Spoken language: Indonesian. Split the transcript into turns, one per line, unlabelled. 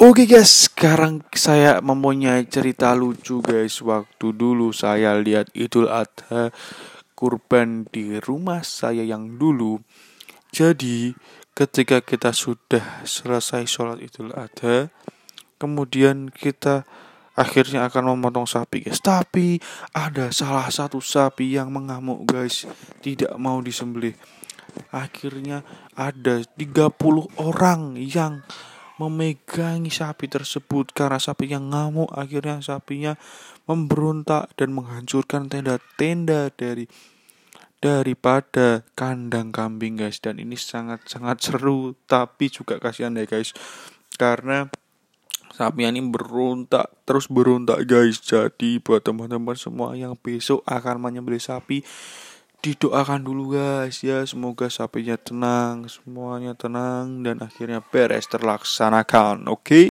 Oke guys, sekarang saya mempunyai cerita lucu guys. Waktu dulu saya lihat Idul Adha kurban di rumah saya yang dulu. Jadi ketika kita sudah selesai sholat Idul Adha, kemudian kita akhirnya akan memotong sapi guys. Tapi ada salah satu sapi yang mengamuk guys, tidak mau disembelih. Akhirnya ada 30 orang yang memegangi sapi tersebut karena sapi yang ngamuk. Akhirnya sapinya memberontak dan menghancurkan tenda-tenda dari daripada kandang kambing guys. Dan ini sangat-sangat seru tapi juga kasihan ya guys. Karena sapi ini berontak terus berontak guys. Jadi buat teman-teman semua yang besok akan menyembelih sapi didoakan dulu guys ya semoga sapinya tenang semuanya tenang dan akhirnya beres terlaksanakan oke okay?